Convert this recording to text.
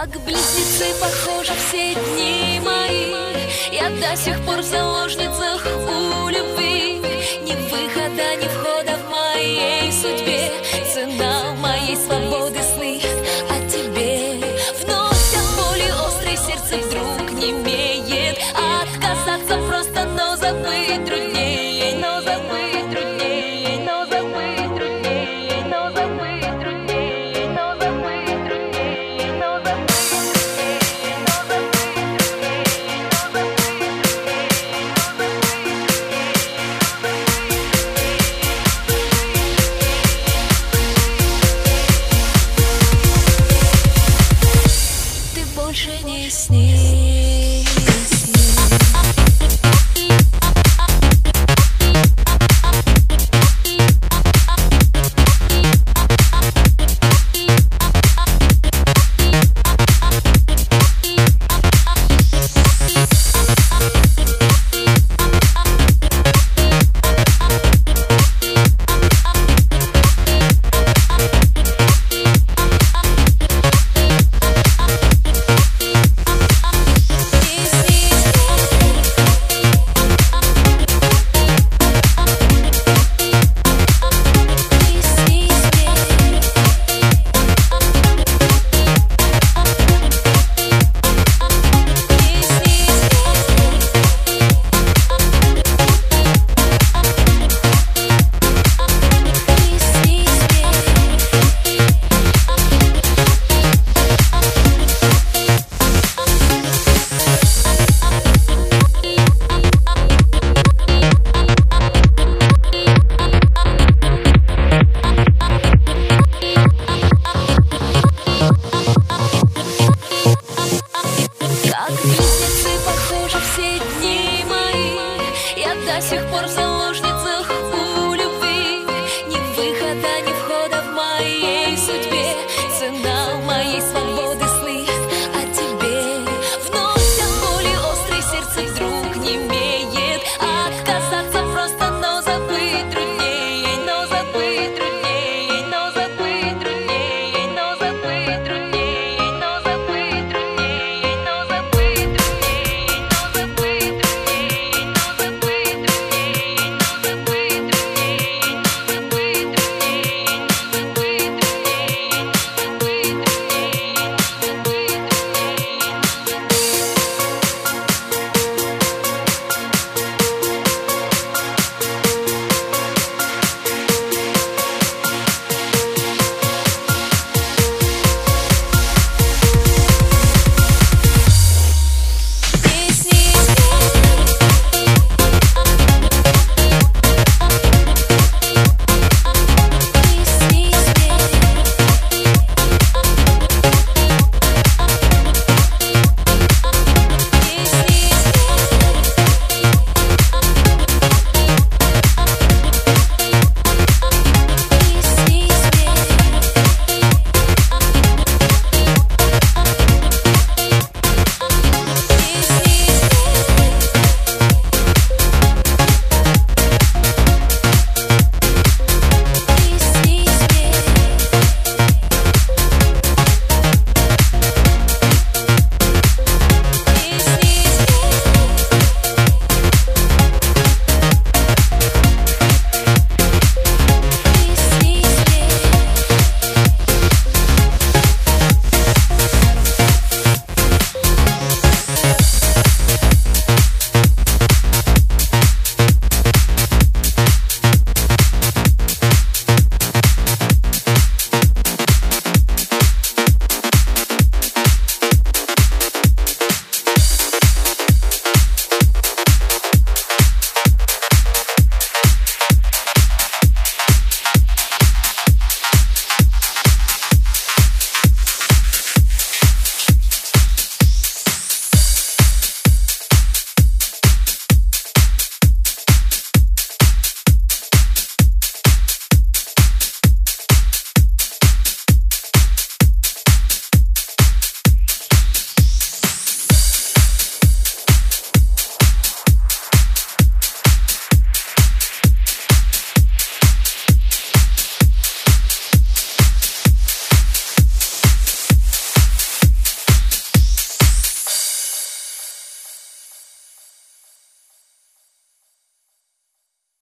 Как близнецы похожи все дни мои. Я до сих пор в заложницах у любви. Ни выхода, ни входа в моей судьбе. Цена моей свободы сны